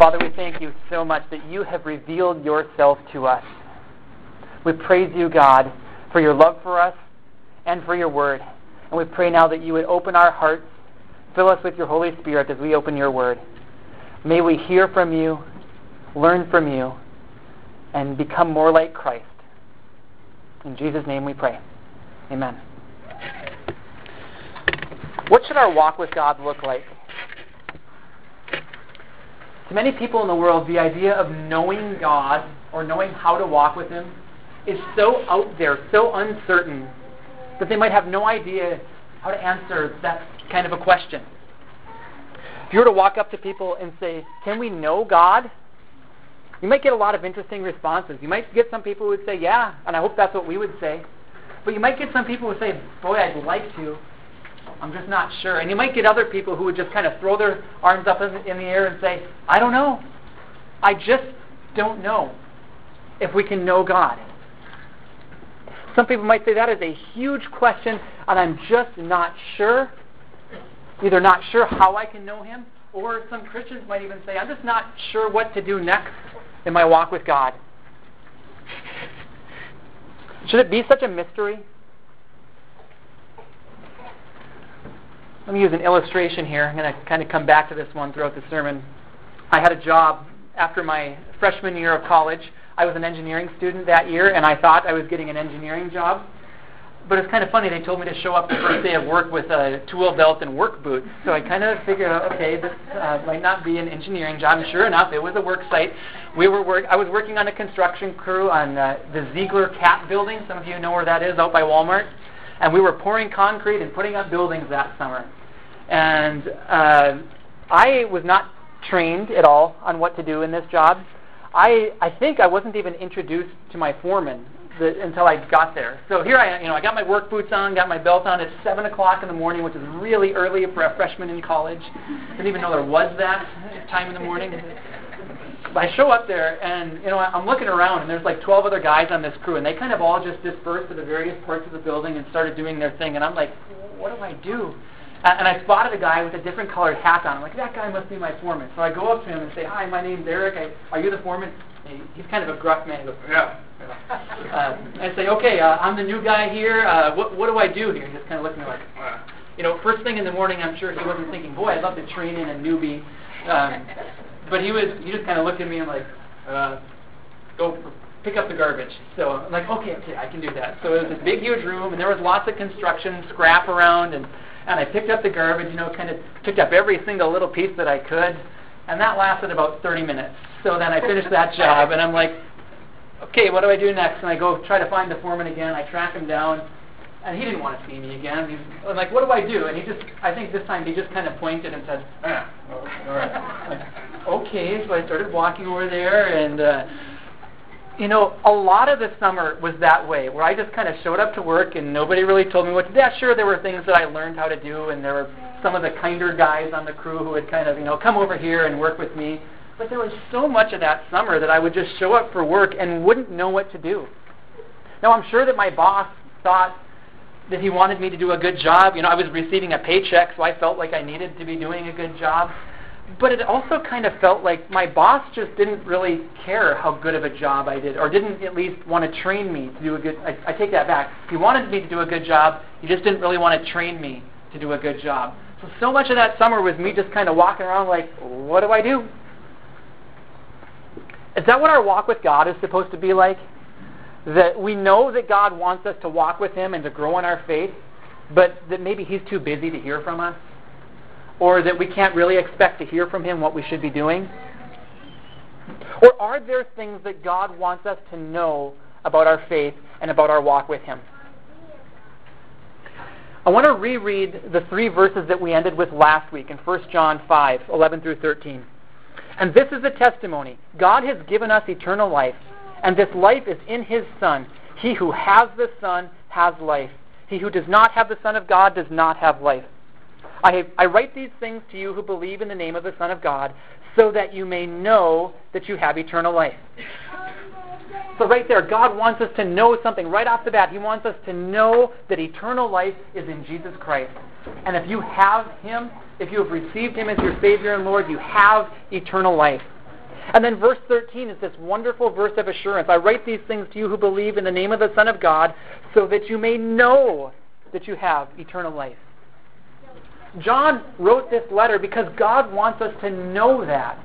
Father, we thank you so much that you have revealed yourself to us. We praise you, God, for your love for us and for your word. And we pray now that you would open our hearts, fill us with your Holy Spirit as we open your word. May we hear from you, learn from you, and become more like Christ. In Jesus' name we pray. Amen. What should our walk with God look like? To many people in the world, the idea of knowing God or knowing how to walk with Him is so out there, so uncertain, that they might have no idea how to answer that kind of a question. If you were to walk up to people and say, Can we know God? You might get a lot of interesting responses. You might get some people who would say, Yeah, and I hope that's what we would say. But you might get some people who would say, Boy, I'd like to. I'm just not sure. And you might get other people who would just kind of throw their arms up in in the air and say, I don't know. I just don't know if we can know God. Some people might say that is a huge question, and I'm just not sure. Either not sure how I can know Him, or some Christians might even say, I'm just not sure what to do next in my walk with God. Should it be such a mystery? Let me use an illustration here. I'm going to kind of come back to this one throughout the sermon. I had a job after my freshman year of college. I was an engineering student that year, and I thought I was getting an engineering job. But it's kind of funny. They told me to show up the first day of work with a tool belt and work boots. So I kind of figured okay, this uh, might not be an engineering job. And sure enough, it was a work site. We were work. I was working on a construction crew on uh, the Ziegler Cat building. Some of you know where that is, out by Walmart. And we were pouring concrete and putting up buildings that summer. And uh, I was not trained at all on what to do in this job. I I think I wasn't even introduced to my foreman the, until I got there. So here I. You know, I got my work boots on, got my belt on. It's seven o'clock in the morning, which is really early for a freshman in college. Didn't even know there was that time in the morning. I show up there, and you know, I'm looking around, and there's like 12 other guys on this crew, and they kind of all just dispersed to the various parts of the building and started doing their thing. And I'm like, what do I do? And I spotted a guy with a different colored hat on. I'm like, that guy must be my foreman. So I go up to him and say, hi, my name's Eric. I, are you the foreman? And he's kind of a gruff man. He goes, yeah. Uh, I say, okay, uh, I'm the new guy here. Uh, what, what do I do here? He just kind of looked at me like, you know, first thing in the morning, I'm sure he wasn't thinking, boy, I'd love to train in a newbie. Um, but he was, he just kind of looked at me and like, uh, go pick up the garbage. So I'm like, okay, okay, I can do that. So it was this big, huge room, and there was lots of construction scrap around, and and I picked up the garbage, you know, kind of picked up every single little piece that I could, and that lasted about 30 minutes. So then I finished that job, and I'm like, okay, what do I do next? And I go try to find the foreman again. I track him down, and he didn't want to see me again. He's I'm like, what do I do? And he just, I think this time he just kind of pointed and said, ah, all right. Okay, so I started walking over there, and uh, you know, a lot of the summer was that way, where I just kind of showed up to work and nobody really told me what to do. Yeah, sure, there were things that I learned how to do, and there were some of the kinder guys on the crew who would kind of, you know, come over here and work with me. But there was so much of that summer that I would just show up for work and wouldn't know what to do. Now, I'm sure that my boss thought that he wanted me to do a good job. You know, I was receiving a paycheck, so I felt like I needed to be doing a good job but it also kind of felt like my boss just didn't really care how good of a job I did, or didn't at least want to train me to do a good. I, I take that back. He wanted me to do a good job. He just didn't really want to train me to do a good job. So so much of that summer was me just kind of walking around like, what do I do? Is that what our walk with God is supposed to be like? That we know that God wants us to walk with Him and to grow in our faith, but that maybe He's too busy to hear from us? Or that we can't really expect to hear from Him what we should be doing? Or are there things that God wants us to know about our faith and about our walk with Him? I want to reread the three verses that we ended with last week in 1 John 5 11 through 13. And this is the testimony God has given us eternal life, and this life is in His Son. He who has the Son has life. He who does not have the Son of God does not have life. I, have, I write these things to you who believe in the name of the Son of God, so that you may know that you have eternal life. So, right there, God wants us to know something right off the bat. He wants us to know that eternal life is in Jesus Christ. And if you have Him, if you have received Him as your Savior and Lord, you have eternal life. And then verse 13 is this wonderful verse of assurance. I write these things to you who believe in the name of the Son of God, so that you may know that you have eternal life. John wrote this letter because God wants us to know that.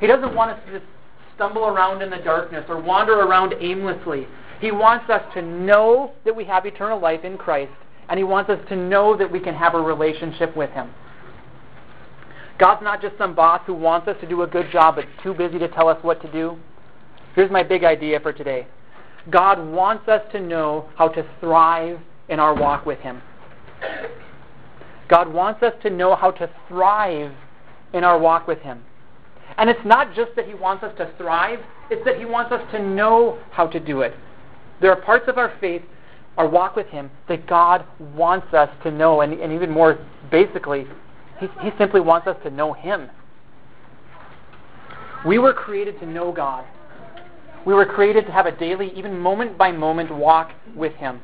He doesn't want us to just stumble around in the darkness or wander around aimlessly. He wants us to know that we have eternal life in Christ, and He wants us to know that we can have a relationship with Him. God's not just some boss who wants us to do a good job but too busy to tell us what to do. Here's my big idea for today God wants us to know how to thrive in our walk with Him. God wants us to know how to thrive in our walk with Him. And it's not just that He wants us to thrive, it's that He wants us to know how to do it. There are parts of our faith, our walk with Him, that God wants us to know, and, and even more basically, he, he simply wants us to know Him. We were created to know God. We were created to have a daily, even moment by moment walk with Him.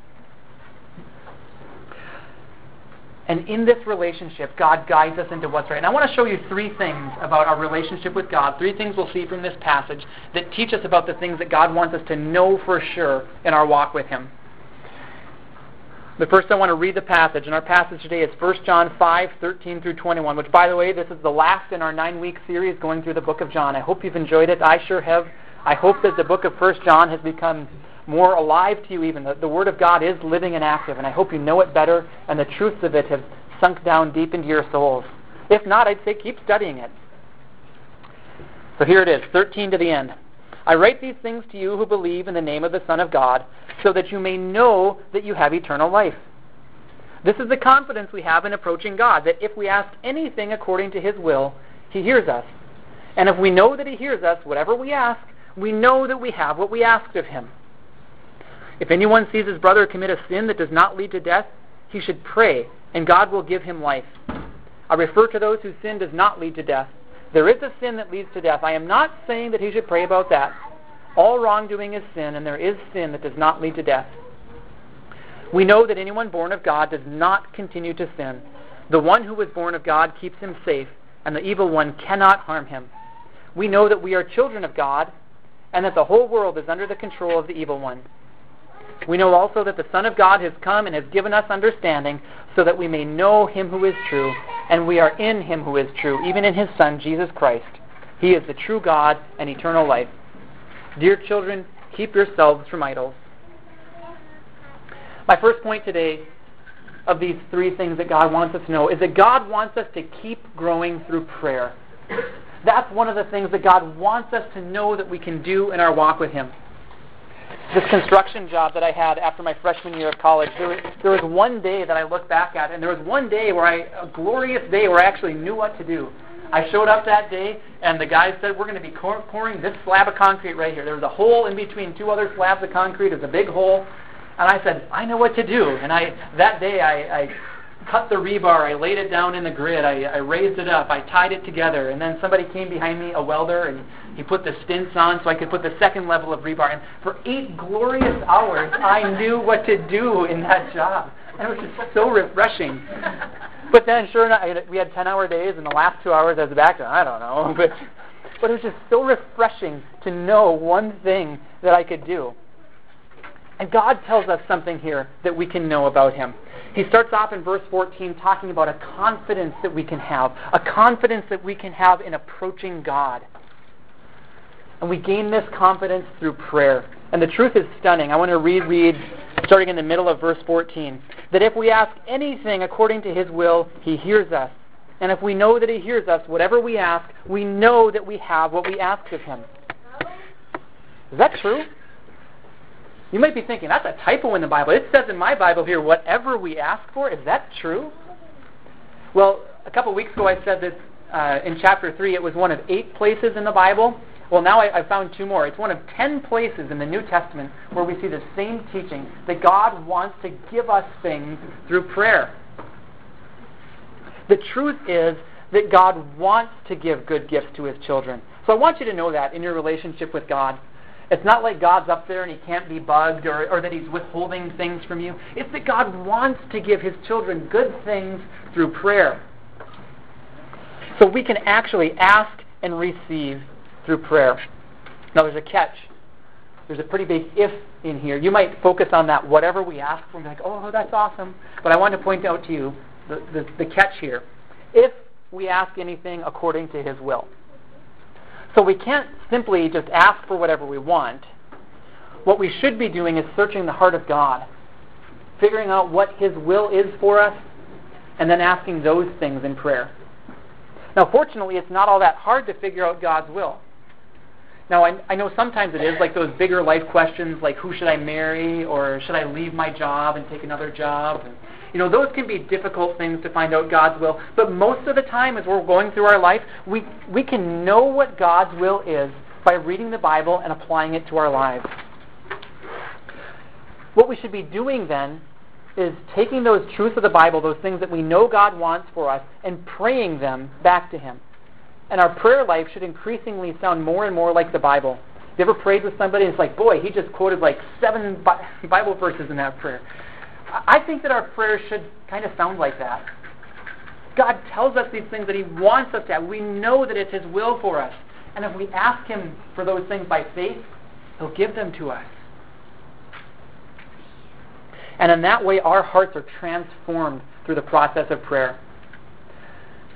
And in this relationship, God guides us into what's right. And I want to show you three things about our relationship with God, three things we'll see from this passage that teach us about the things that God wants us to know for sure in our walk with Him. But first, I want to read the passage. And our passage today is 1 John 5, 13 through 21, which, by the way, this is the last in our nine week series going through the book of John. I hope you've enjoyed it. I sure have. I hope that the book of 1 John has become more alive to you even. The, the Word of God is living and active, and I hope you know it better and the truths of it have sunk down deep into your souls. If not, I'd say keep studying it. So here it is, 13 to the end. I write these things to you who believe in the name of the Son of God, so that you may know that you have eternal life. This is the confidence we have in approaching God, that if we ask anything according to His will, He hears us. And if we know that He hears us, whatever we ask, we know that we have what we asked of Him. If anyone sees his brother commit a sin that does not lead to death, he should pray, and God will give him life. I refer to those whose sin does not lead to death. There is a sin that leads to death. I am not saying that he should pray about that. All wrongdoing is sin, and there is sin that does not lead to death. We know that anyone born of God does not continue to sin. The one who was born of God keeps him safe, and the evil one cannot harm him. We know that we are children of God, and that the whole world is under the control of the evil one. We know also that the Son of God has come and has given us understanding so that we may know him who is true, and we are in him who is true, even in his Son, Jesus Christ. He is the true God and eternal life. Dear children, keep yourselves from idols. My first point today of these three things that God wants us to know is that God wants us to keep growing through prayer. That's one of the things that God wants us to know that we can do in our walk with Him this construction job that I had after my freshman year of college, there was, there was one day that I look back at, and there was one day where I, a glorious day where I actually knew what to do. I showed up that day, and the guy said, We're going to be pouring this slab of concrete right here. There was a hole in between two other slabs of concrete. There's a big hole. And I said, I know what to do. And I that day I, I cut the rebar, I laid it down in the grid, I, I raised it up, I tied it together, and then somebody came behind me, a welder, and he put the stints on so I could put the second level of rebar. And for eight glorious hours, I knew what to do in that job. And it was just so refreshing. But then, sure enough, we had 10 hour days, and the last two hours I was back to, I don't know. But, but it was just so refreshing to know one thing that I could do. And God tells us something here that we can know about Him. He starts off in verse 14 talking about a confidence that we can have, a confidence that we can have in approaching God. And we gain this confidence through prayer. And the truth is stunning. I want to reread, starting in the middle of verse 14, that if we ask anything according to His will, He hears us. And if we know that He hears us, whatever we ask, we know that we have what we ask of Him. Is that true? You might be thinking, that's a typo in the Bible. It says in my Bible here, whatever we ask for. Is that true? Well, a couple weeks ago I said that uh, in chapter 3 it was one of eight places in the Bible. Well, now I, I found two more. It's one of ten places in the New Testament where we see the same teaching that God wants to give us things through prayer. The truth is that God wants to give good gifts to his children. So I want you to know that in your relationship with God. It's not like God's up there and he can't be bugged or, or that he's withholding things from you. It's that God wants to give his children good things through prayer. So we can actually ask and receive through prayer. Now, there's a catch. There's a pretty big if in here. You might focus on that, whatever we ask for, and be like, oh, that's awesome. But I want to point out to you the, the, the catch here. If we ask anything according to His will. So we can't simply just ask for whatever we want. What we should be doing is searching the heart of God, figuring out what His will is for us, and then asking those things in prayer. Now, fortunately, it's not all that hard to figure out God's will. Now, I, I know sometimes it is, like those bigger life questions, like who should I marry, or should I leave my job and take another job? And, you know, those can be difficult things to find out God's will. But most of the time, as we're going through our life, we, we can know what God's will is by reading the Bible and applying it to our lives. What we should be doing then is taking those truths of the Bible, those things that we know God wants for us, and praying them back to Him. And our prayer life should increasingly sound more and more like the Bible. You ever prayed with somebody and it's like, boy, he just quoted like seven Bible verses in that prayer. I think that our prayers should kind of sound like that. God tells us these things that He wants us to have. We know that it's His will for us. And if we ask Him for those things by faith, He'll give them to us. And in that way, our hearts are transformed through the process of prayer.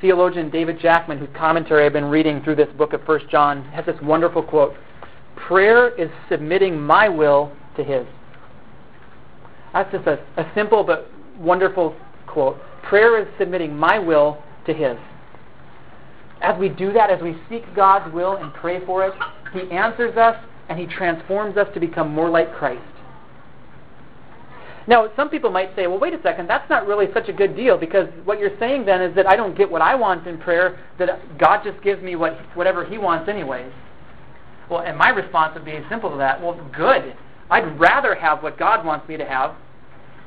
Theologian David Jackman, whose commentary I've been reading through this book of 1 John, has this wonderful quote Prayer is submitting my will to His. That's just a, a simple but wonderful quote. Prayer is submitting my will to His. As we do that, as we seek God's will and pray for it, He answers us and He transforms us to become more like Christ. Now, some people might say, well, wait a second, that's not really such a good deal because what you're saying then is that I don't get what I want in prayer, that God just gives me what, whatever He wants anyways. Well, and my response would be simple to that. Well, good. I'd rather have what God wants me to have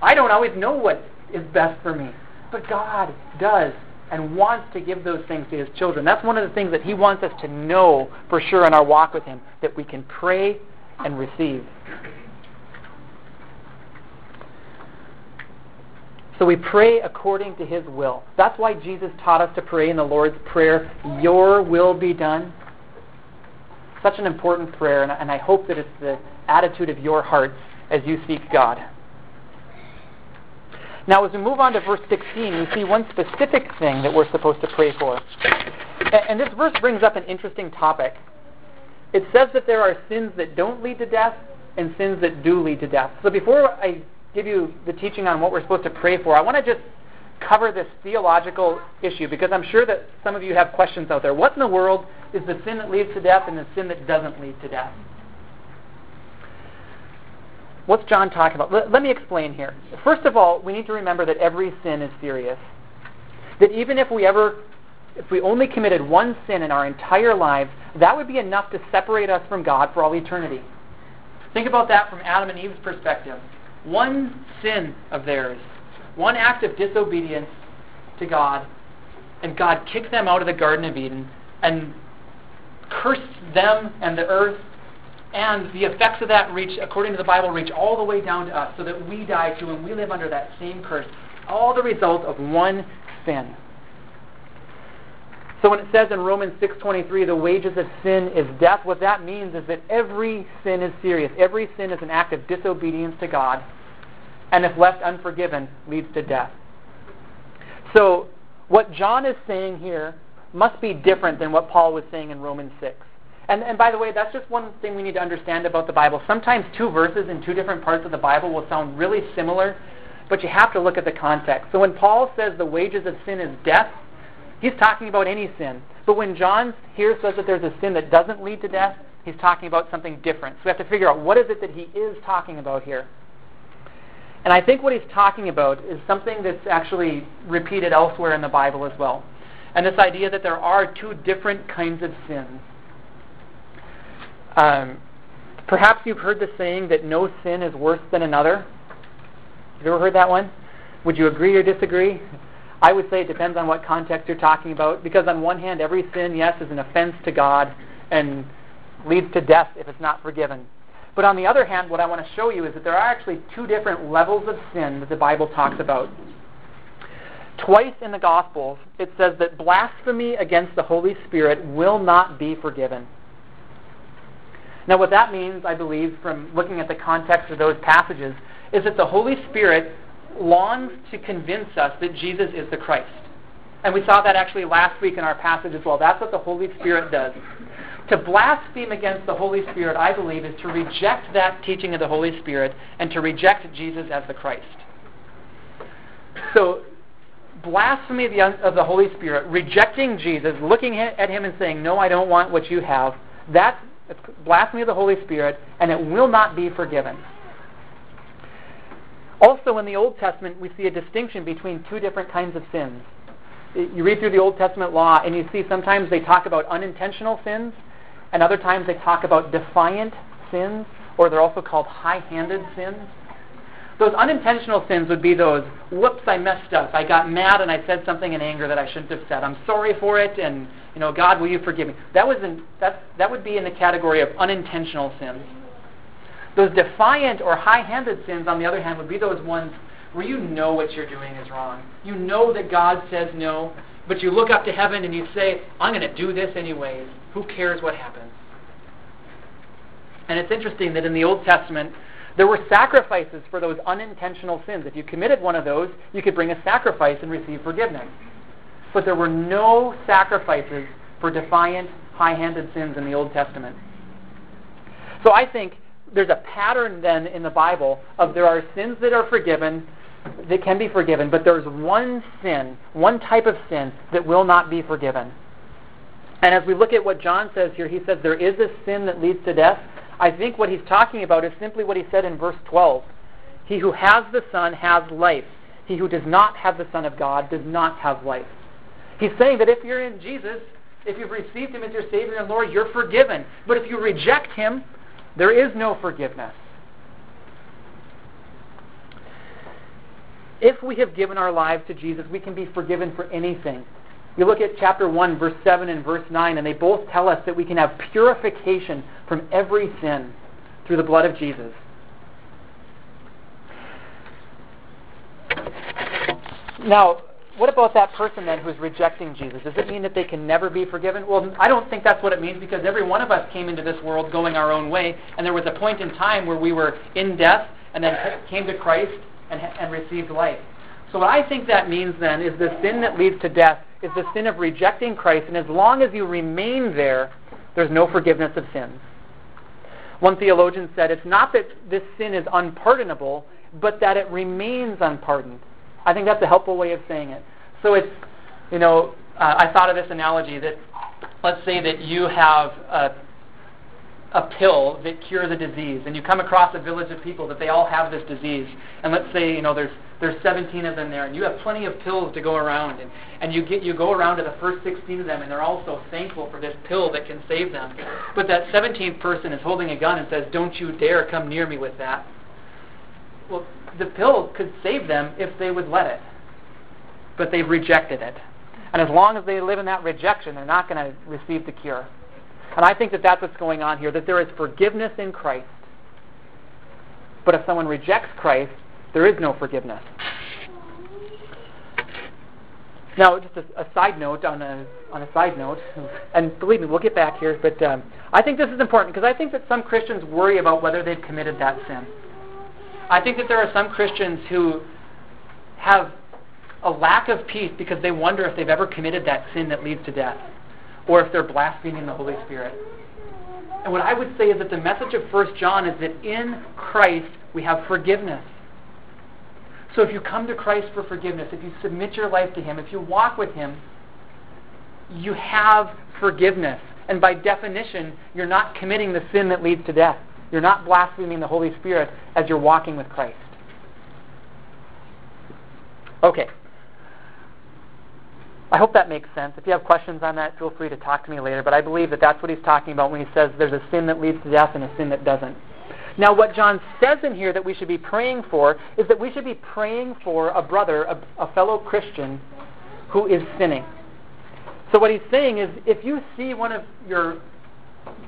I don't always know what is best for me, but God does and wants to give those things to His children. That's one of the things that He wants us to know for sure in our walk with Him, that we can pray and receive. So we pray according to His will. That's why Jesus taught us to pray in the Lord's Prayer, Your will be done. Such an important prayer, and I hope that it's the attitude of your hearts as you seek God. Now, as we move on to verse 16, we see one specific thing that we're supposed to pray for. And this verse brings up an interesting topic. It says that there are sins that don't lead to death and sins that do lead to death. So before I give you the teaching on what we're supposed to pray for, I want to just cover this theological issue because I'm sure that some of you have questions out there. What in the world is the sin that leads to death and the sin that doesn't lead to death? What's John talking about? Let, let me explain here. First of all, we need to remember that every sin is serious. That even if we ever, if we only committed one sin in our entire lives, that would be enough to separate us from God for all eternity. Think about that from Adam and Eve's perspective. One sin of theirs, one act of disobedience to God, and God kicked them out of the Garden of Eden and cursed them and the earth and the effects of that reach, according to the Bible, reach all the way down to us so that we die too and we live under that same curse. All the result of one sin. So when it says in Romans 6:23 the wages of sin is death, what that means is that every sin is serious. Every sin is an act of disobedience to God, and if left unforgiven leads to death. So what John is saying here must be different than what Paul was saying in Romans 6. And, and by the way, that's just one thing we need to understand about the Bible. Sometimes two verses in two different parts of the Bible will sound really similar, but you have to look at the context. So when Paul says the wages of sin is death, he's talking about any sin. But when John here says that there's a sin that doesn't lead to death, he's talking about something different. So we have to figure out what is it that he is talking about here. And I think what he's talking about is something that's actually repeated elsewhere in the Bible as well. And this idea that there are two different kinds of sins. Um, perhaps you've heard the saying that no sin is worse than another. Have you ever heard that one? Would you agree or disagree? I would say it depends on what context you're talking about, because on one hand, every sin, yes, is an offense to God and leads to death if it's not forgiven. But on the other hand, what I want to show you is that there are actually two different levels of sin that the Bible talks about. Twice in the Gospels, it says that blasphemy against the Holy Spirit will not be forgiven. Now, what that means, I believe, from looking at the context of those passages, is that the Holy Spirit longs to convince us that Jesus is the Christ. And we saw that actually last week in our passage as well. That's what the Holy Spirit does. To blaspheme against the Holy Spirit, I believe, is to reject that teaching of the Holy Spirit and to reject Jesus as the Christ. So, blasphemy of the Holy Spirit, rejecting Jesus, looking at him and saying, No, I don't want what you have, that's blasphemy of the Holy Spirit, and it will not be forgiven. Also, in the Old Testament, we see a distinction between two different kinds of sins. You read through the Old Testament law, and you see sometimes they talk about unintentional sins, and other times they talk about defiant sins, or they're also called high handed sins. Those unintentional sins would be those, whoops, I messed up. I got mad and I said something in anger that I shouldn't have said. I'm sorry for it, and, you know, God, will you forgive me? That, was in, that, that would be in the category of unintentional sins. Those defiant or high handed sins, on the other hand, would be those ones where you know what you're doing is wrong. You know that God says no, but you look up to heaven and you say, I'm going to do this anyways. Who cares what happens? And it's interesting that in the Old Testament, there were sacrifices for those unintentional sins. If you committed one of those, you could bring a sacrifice and receive forgiveness. But there were no sacrifices for defiant, high handed sins in the Old Testament. So I think there's a pattern then in the Bible of there are sins that are forgiven, that can be forgiven, but there's one sin, one type of sin that will not be forgiven. And as we look at what John says here, he says there is a sin that leads to death. I think what he's talking about is simply what he said in verse 12. He who has the Son has life. He who does not have the Son of God does not have life. He's saying that if you're in Jesus, if you've received him as your Savior and Lord, you're forgiven. But if you reject him, there is no forgiveness. If we have given our lives to Jesus, we can be forgiven for anything. You look at chapter 1, verse 7 and verse 9, and they both tell us that we can have purification from every sin through the blood of Jesus. Now, what about that person then who's rejecting Jesus? Does it mean that they can never be forgiven? Well, I don't think that's what it means because every one of us came into this world going our own way, and there was a point in time where we were in death and then came to Christ and, and received life. So what I think that means then is the sin that leads to death is the sin of rejecting Christ, and as long as you remain there, there's no forgiveness of sins. One theologian said it's not that this sin is unpardonable, but that it remains unpardoned. I think that's a helpful way of saying it. So it's, you know, uh, I thought of this analogy that let's say that you have a, a pill that cures a disease, and you come across a village of people that they all have this disease, and let's say you know there's there's 17 of them there, and you have plenty of pills to go around, and, and you get you go around to the first 16 of them, and they're all so thankful for this pill that can save them. But that 17th person is holding a gun and says, "Don't you dare come near me with that." Well, the pill could save them if they would let it. But they've rejected it. And as long as they live in that rejection, they're not going to receive the cure. And I think that that's what's going on here, that there is forgiveness in Christ. But if someone rejects Christ, there is no forgiveness. Now, just a, a, side note on a on a side note, and believe me, we'll get back here. But um, I think this is important because I think that some Christians worry about whether they've committed that sin. I think that there are some Christians who have a lack of peace because they wonder if they've ever committed that sin that leads to death, or if they're blaspheming the Holy Spirit. And what I would say is that the message of 1 John is that in Christ we have forgiveness. So if you come to Christ for forgiveness, if you submit your life to Him, if you walk with Him, you have forgiveness. And by definition, you're not committing the sin that leads to death. You're not blaspheming the Holy Spirit as you're walking with Christ. Okay. I hope that makes sense. If you have questions on that, feel free to talk to me later. But I believe that that's what he's talking about when he says there's a sin that leads to death and a sin that doesn't. Now, what John says in here that we should be praying for is that we should be praying for a brother, a, a fellow Christian, who is sinning. So, what he's saying is if you see one of your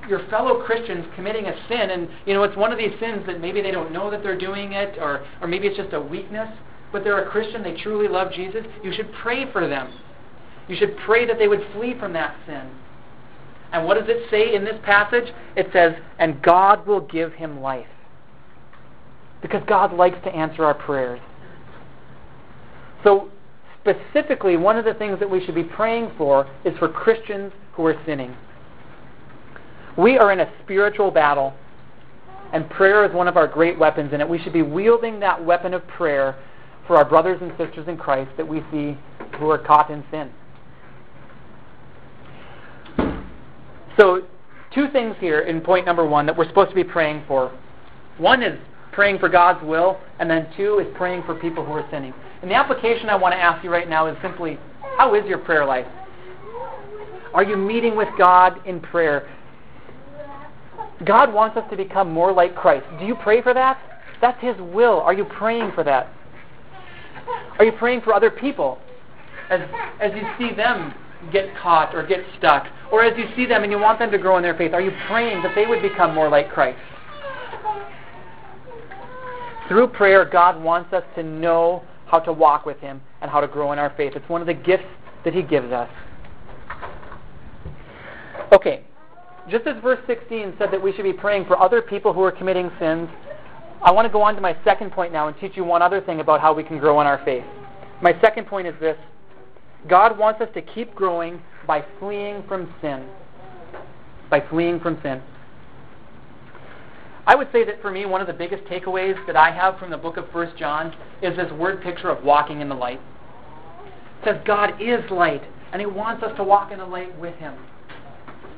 your fellow Christians committing a sin, and you know it's one of these sins that maybe they don't know that they're doing it, or or maybe it's just a weakness, but they're a Christian, they truly love Jesus. You should pray for them. You should pray that they would flee from that sin. And what does it say in this passage? It says, and God will give him life. Because God likes to answer our prayers. So, specifically, one of the things that we should be praying for is for Christians who are sinning. We are in a spiritual battle, and prayer is one of our great weapons in it. We should be wielding that weapon of prayer for our brothers and sisters in Christ that we see who are caught in sin. So, two things here in point number one that we're supposed to be praying for. One is praying for God's will, and then two is praying for people who are sinning. And the application I want to ask you right now is simply how is your prayer life? Are you meeting with God in prayer? God wants us to become more like Christ. Do you pray for that? That's His will. Are you praying for that? Are you praying for other people? As, as you see them get caught or get stuck, or as you see them and you want them to grow in their faith, are you praying that they would become more like Christ? Through prayer, God wants us to know how to walk with Him and how to grow in our faith. It's one of the gifts that He gives us. Okay, just as verse 16 said that we should be praying for other people who are committing sins, I want to go on to my second point now and teach you one other thing about how we can grow in our faith. My second point is this God wants us to keep growing by fleeing from sin. By fleeing from sin. I would say that for me, one of the biggest takeaways that I have from the book of 1 John is this word picture of walking in the light. It says God is light, and He wants us to walk in the light with Him.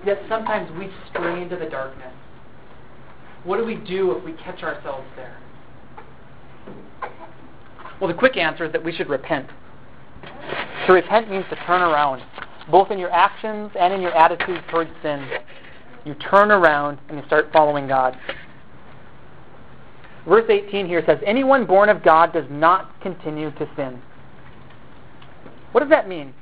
Yet sometimes we stray into the darkness. What do we do if we catch ourselves there? Well, the quick answer is that we should repent. To repent means to turn around, both in your actions and in your attitude towards sin. You turn around and you start following God. Verse 18 here says, Anyone born of God does not continue to sin. What does that mean?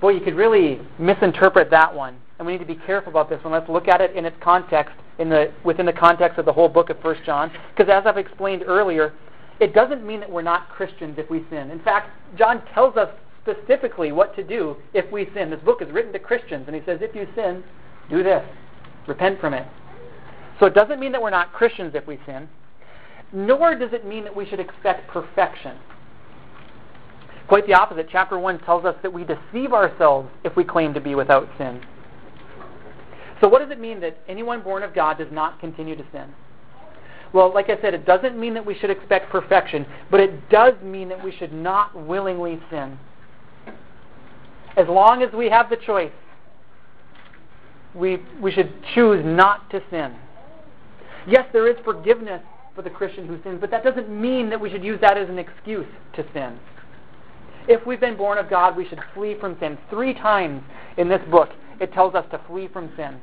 Boy, you could really misinterpret that one. And we need to be careful about this one. Let's look at it in its context, in the, within the context of the whole book of 1 John. Because as I've explained earlier, it doesn't mean that we're not Christians if we sin. In fact, John tells us specifically what to do if we sin. This book is written to Christians, and he says, if you sin, do this. Repent from it. So it doesn't mean that we're not Christians if we sin, nor does it mean that we should expect perfection. Quite the opposite. Chapter 1 tells us that we deceive ourselves if we claim to be without sin. So, what does it mean that anyone born of God does not continue to sin? Well, like I said, it doesn't mean that we should expect perfection, but it does mean that we should not willingly sin. As long as we have the choice, we, we should choose not to sin. Yes, there is forgiveness for the Christian who sins, but that doesn't mean that we should use that as an excuse to sin. If we've been born of God, we should flee from sin. Three times in this book, it tells us to flee from sin.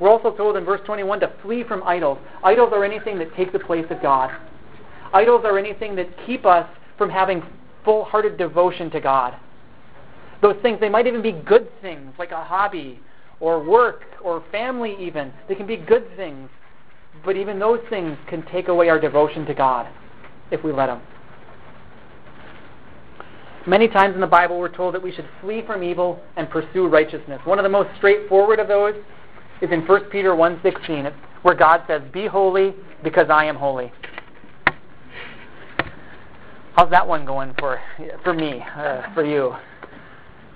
We're also told in verse 21 to flee from idols. Idols are anything that take the place of God. Idols are anything that keep us from having full hearted devotion to God. Those things, they might even be good things, like a hobby or work or family, even. They can be good things. But even those things can take away our devotion to God if we let them. Many times in the Bible, we're told that we should flee from evil and pursue righteousness. One of the most straightforward of those is in 1 Peter 1.16, where God says, Be holy because I am holy. How's that one going for, for me, uh, for you?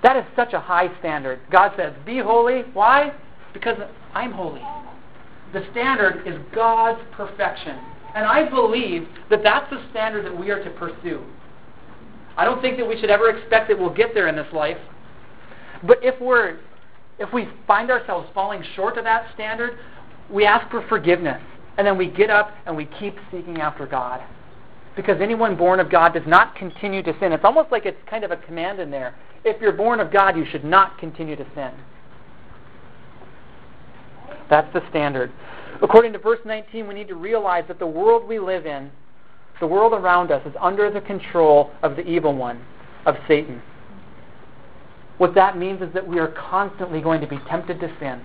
That is such a high standard. God says, Be holy. Why? Because I'm holy. The standard is God's perfection. And I believe that that's the standard that we are to pursue. I don't think that we should ever expect that we'll get there in this life. But if we're if we find ourselves falling short of that standard, we ask for forgiveness. And then we get up and we keep seeking after God. Because anyone born of God does not continue to sin. It's almost like it's kind of a command in there. If you're born of God, you should not continue to sin. That's the standard. According to verse 19, we need to realize that the world we live in, the world around us, is under the control of the evil one, of Satan. What that means is that we are constantly going to be tempted to sin.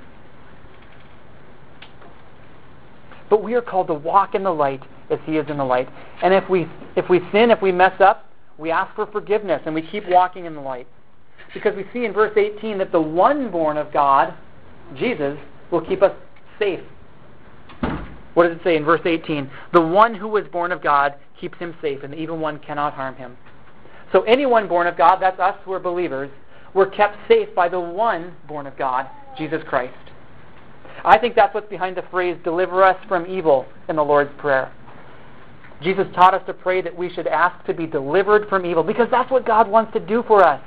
But we are called to walk in the light as he is in the light. And if we if we sin, if we mess up, we ask for forgiveness and we keep walking in the light. Because we see in verse 18 that the one born of God, Jesus, will keep us safe. What does it say in verse 18? The one who was born of God keeps him safe, and the evil one cannot harm him. So anyone born of God, that's us who are believers, we're kept safe by the one born of God, Jesus Christ. I think that's what's behind the phrase, deliver us from evil, in the Lord's Prayer. Jesus taught us to pray that we should ask to be delivered from evil because that's what God wants to do for us.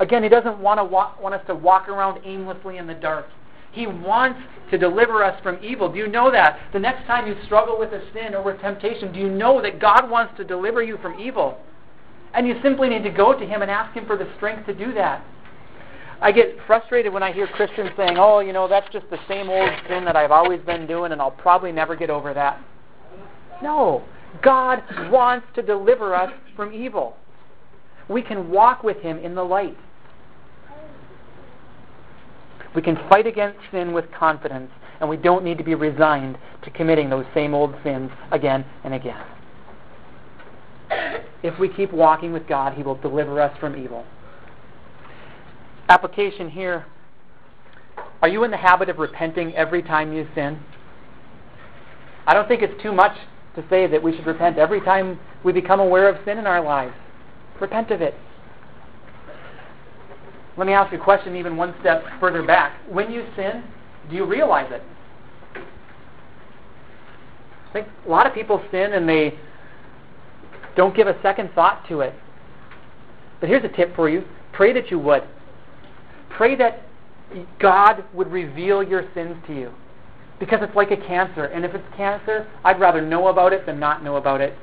Again, He doesn't want, to walk, want us to walk around aimlessly in the dark. He wants to deliver us from evil. Do you know that? The next time you struggle with a sin or with temptation, do you know that God wants to deliver you from evil? And you simply need to go to Him and ask Him for the strength to do that. I get frustrated when I hear Christians saying, oh, you know, that's just the same old sin that I've always been doing and I'll probably never get over that. No. God wants to deliver us from evil. We can walk with Him in the light. We can fight against sin with confidence, and we don't need to be resigned to committing those same old sins again and again. If we keep walking with God, He will deliver us from evil. Application here Are you in the habit of repenting every time you sin? I don't think it's too much to say that we should repent every time we become aware of sin in our lives. Repent of it. Let me ask you a question even one step further back. When you sin, do you realize it? I think a lot of people sin and they don't give a second thought to it. But here's a tip for you pray that you would. Pray that God would reveal your sins to you. Because it's like a cancer. And if it's cancer, I'd rather know about it than not know about it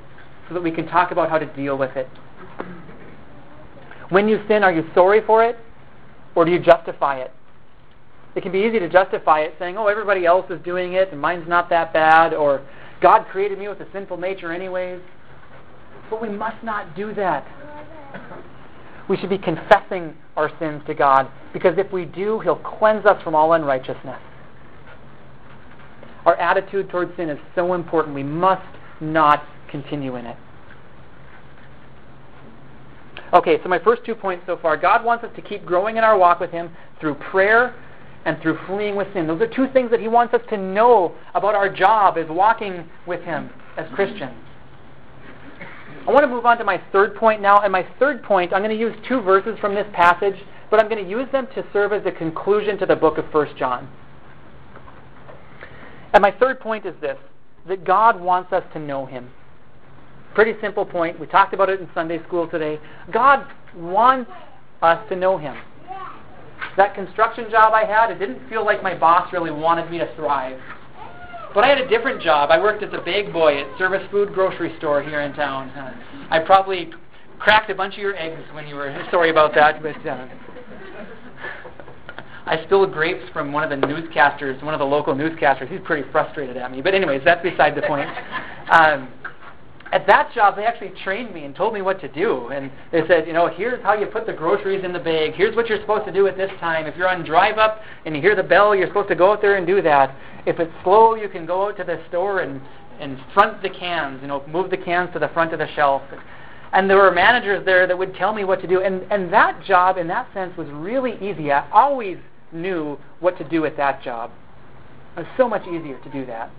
so that we can talk about how to deal with it. When you sin, are you sorry for it or do you justify it? It can be easy to justify it saying, oh, everybody else is doing it and mine's not that bad, or God created me with a sinful nature anyways. But we must not do that. We should be confessing our sins to God because if we do, He'll cleanse us from all unrighteousness. Our attitude towards sin is so important. We must not continue in it. Okay, so my first two points so far. God wants us to keep growing in our walk with Him through prayer and through fleeing with sin. Those are two things that He wants us to know about our job as walking with Him as Christians. I want to move on to my third point now. And my third point, I'm going to use two verses from this passage, but I'm going to use them to serve as a conclusion to the book of 1 John. And my third point is this that God wants us to know Him. Pretty simple point. We talked about it in Sunday school today. God wants us to know Him. That construction job I had, it didn't feel like my boss really wanted me to thrive. But I had a different job. I worked as a bag boy at Service Food Grocery Store here in town. Uh, I probably cracked a bunch of your eggs when you were sorry about that, but uh, I spilled grapes from one of the newscasters, one of the local newscasters. He's pretty frustrated at me. But anyways, that's beside the point. Um, at that job, they actually trained me and told me what to do. And they said, you know, here's how you put the groceries in the bag. Here's what you're supposed to do at this time. If you're on drive up and you hear the bell, you're supposed to go out there and do that. If it's slow, you can go out to the store and, and front the cans, you know, move the cans to the front of the shelf. And there were managers there that would tell me what to do. And, and that job, in that sense, was really easy. I always knew what to do at that job. It was so much easier to do that.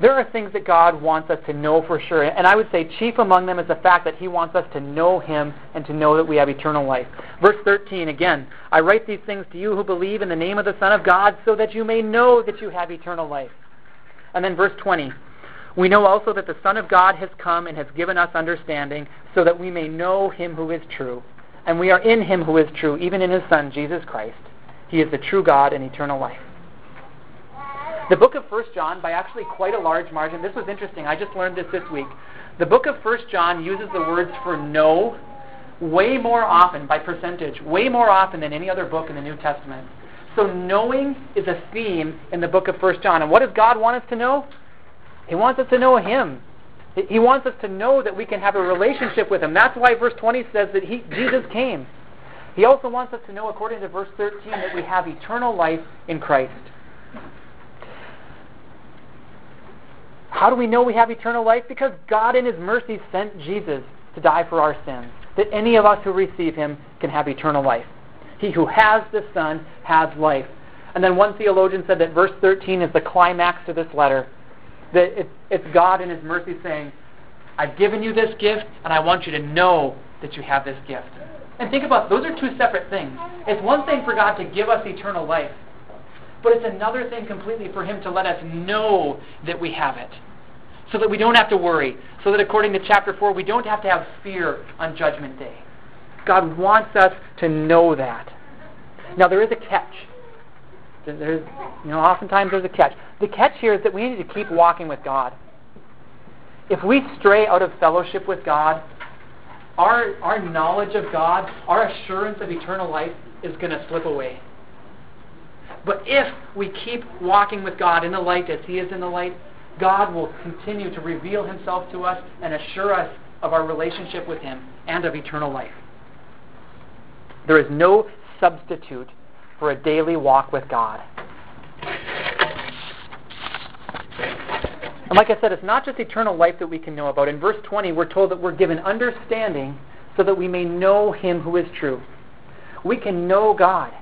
There are things that God wants us to know for sure, and I would say chief among them is the fact that He wants us to know Him and to know that we have eternal life. Verse 13 again, I write these things to you who believe in the name of the Son of God so that you may know that you have eternal life. And then verse 20, we know also that the Son of God has come and has given us understanding so that we may know Him who is true. And we are in Him who is true, even in His Son, Jesus Christ. He is the true God and eternal life. The book of 1 John, by actually quite a large margin, this was interesting. I just learned this this week. The book of 1 John uses the words for know way more often, by percentage, way more often than any other book in the New Testament. So knowing is a theme in the book of 1 John. And what does God want us to know? He wants us to know Him. He wants us to know that we can have a relationship with Him. That's why verse 20 says that he, Jesus came. He also wants us to know, according to verse 13, that we have eternal life in Christ. How do we know we have eternal life? Because God in His mercy sent Jesus to die for our sins. that any of us who receive him can have eternal life. He who has the Son has life. And then one theologian said that verse 13 is the climax to this letter. That it's God in his mercy saying, I've given you this gift, and I want you to know that you have this gift. And think about those are two separate things. It's one thing for God to give us eternal life, but it's another thing completely for Him to let us know that we have it. So that we don't have to worry. So that according to chapter 4, we don't have to have fear on Judgment Day. God wants us to know that. Now, there is a catch. There's, you know, oftentimes there's a catch. The catch here is that we need to keep walking with God. If we stray out of fellowship with God, our, our knowledge of God, our assurance of eternal life is going to slip away. But if we keep walking with God in the light as He is in the light, God will continue to reveal Himself to us and assure us of our relationship with Him and of eternal life. There is no substitute for a daily walk with God. And like I said, it's not just eternal life that we can know about. In verse 20, we're told that we're given understanding so that we may know Him who is true. We can know God.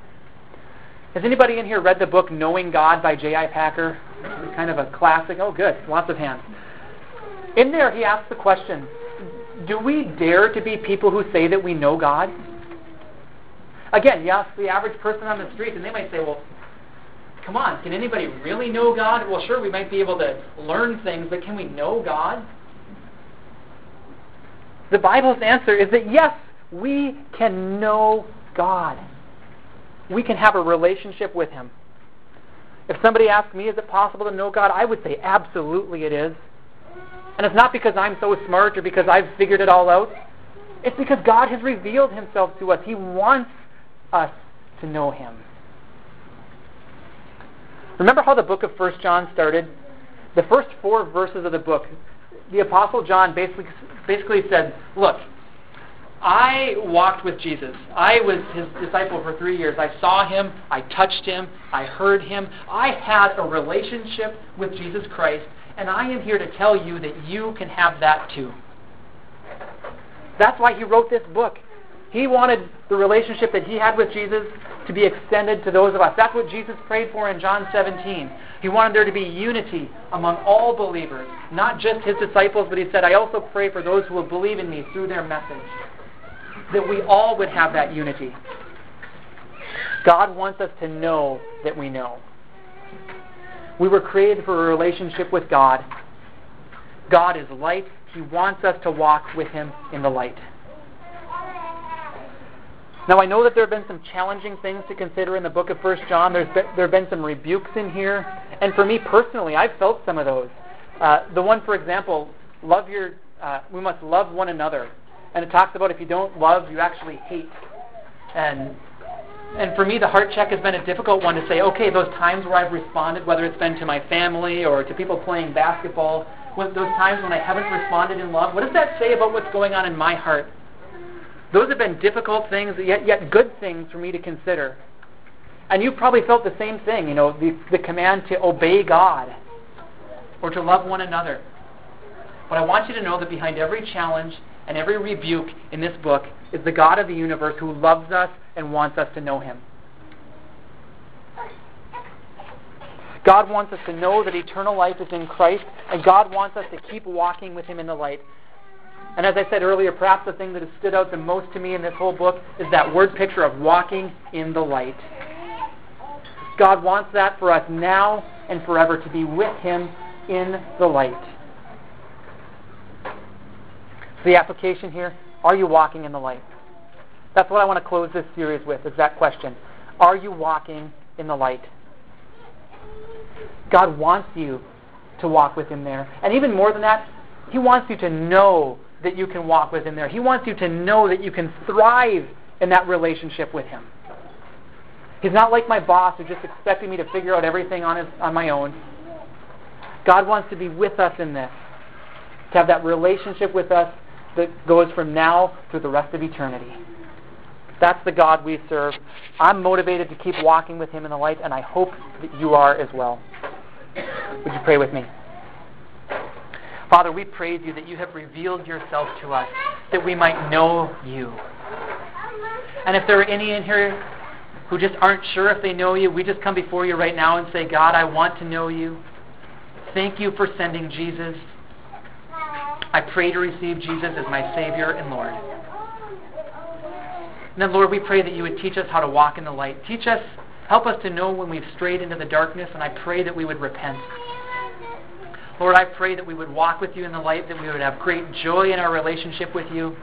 Has anybody in here read the book Knowing God by J.I. Packer? Kind of a classic. Oh, good. Lots of hands. In there, he asks the question Do we dare to be people who say that we know God? Again, you ask the average person on the street, and they might say, well, come on, can anybody really know God? Well, sure, we might be able to learn things, but can we know God? The Bible's answer is that yes, we can know God. We can have a relationship with Him. If somebody asked me, is it possible to know God? I would say, absolutely it is. And it's not because I'm so smart or because I've figured it all out. It's because God has revealed Himself to us. He wants us to know Him. Remember how the book of 1 John started? The first four verses of the book, the Apostle John basically, basically said, Look, I walked with Jesus. I was his disciple for three years. I saw him. I touched him. I heard him. I had a relationship with Jesus Christ, and I am here to tell you that you can have that too. That's why he wrote this book. He wanted the relationship that he had with Jesus to be extended to those of us. That's what Jesus prayed for in John 17. He wanted there to be unity among all believers, not just his disciples, but he said, I also pray for those who will believe in me through their message. That we all would have that unity. God wants us to know that we know. We were created for a relationship with God. God is light. He wants us to walk with him in the light. Now, I know that there have been some challenging things to consider in the book of 1 John. There's there have been some rebukes in here. And for me personally, I've felt some of those. Uh, the one, for example, love your, uh, we must love one another. And it talks about if you don't love, you actually hate. And and for me, the heart check has been a difficult one to say, okay, those times where I've responded, whether it's been to my family or to people playing basketball, those times when I haven't responded in love, what does that say about what's going on in my heart? Those have been difficult things, yet, yet good things for me to consider. And you've probably felt the same thing, you know, the, the command to obey God or to love one another. But I want you to know that behind every challenge and every rebuke in this book is the God of the universe who loves us and wants us to know Him. God wants us to know that eternal life is in Christ, and God wants us to keep walking with Him in the light. And as I said earlier, perhaps the thing that has stood out the most to me in this whole book is that word picture of walking in the light. God wants that for us now and forever to be with Him in the light. So the application here are you walking in the light? That's what I want to close this series with, is that question. Are you walking in the light? God wants you to walk with Him there. And even more than that, He wants you to know that you can walk with Him there. He wants you to know that you can thrive in that relationship with Him. He's not like my boss who's just expecting me to figure out everything on, his, on my own. God wants to be with us in this, to have that relationship with us that goes from now through the rest of eternity. That's the God we serve. I'm motivated to keep walking with Him in the light, and I hope that you are as well. Would you pray with me? Father, we praise you that you have revealed yourself to us, that we might know you. And if there are any in here who just aren't sure if they know you, we just come before you right now and say, God, I want to know you. Thank you for sending Jesus. I pray to receive Jesus as my Savior and Lord. And then, Lord, we pray that you would teach us how to walk in the light. Teach us, help us to know when we've strayed into the darkness, and I pray that we would repent. Lord, I pray that we would walk with you in the light, that we would have great joy in our relationship with you,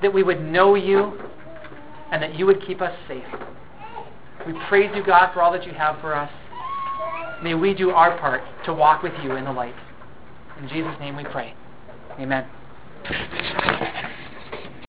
that we would know you, and that you would keep us safe. We praise you, God, for all that you have for us. May we do our part to walk with you in the light. In Jesus' name we pray. Amen.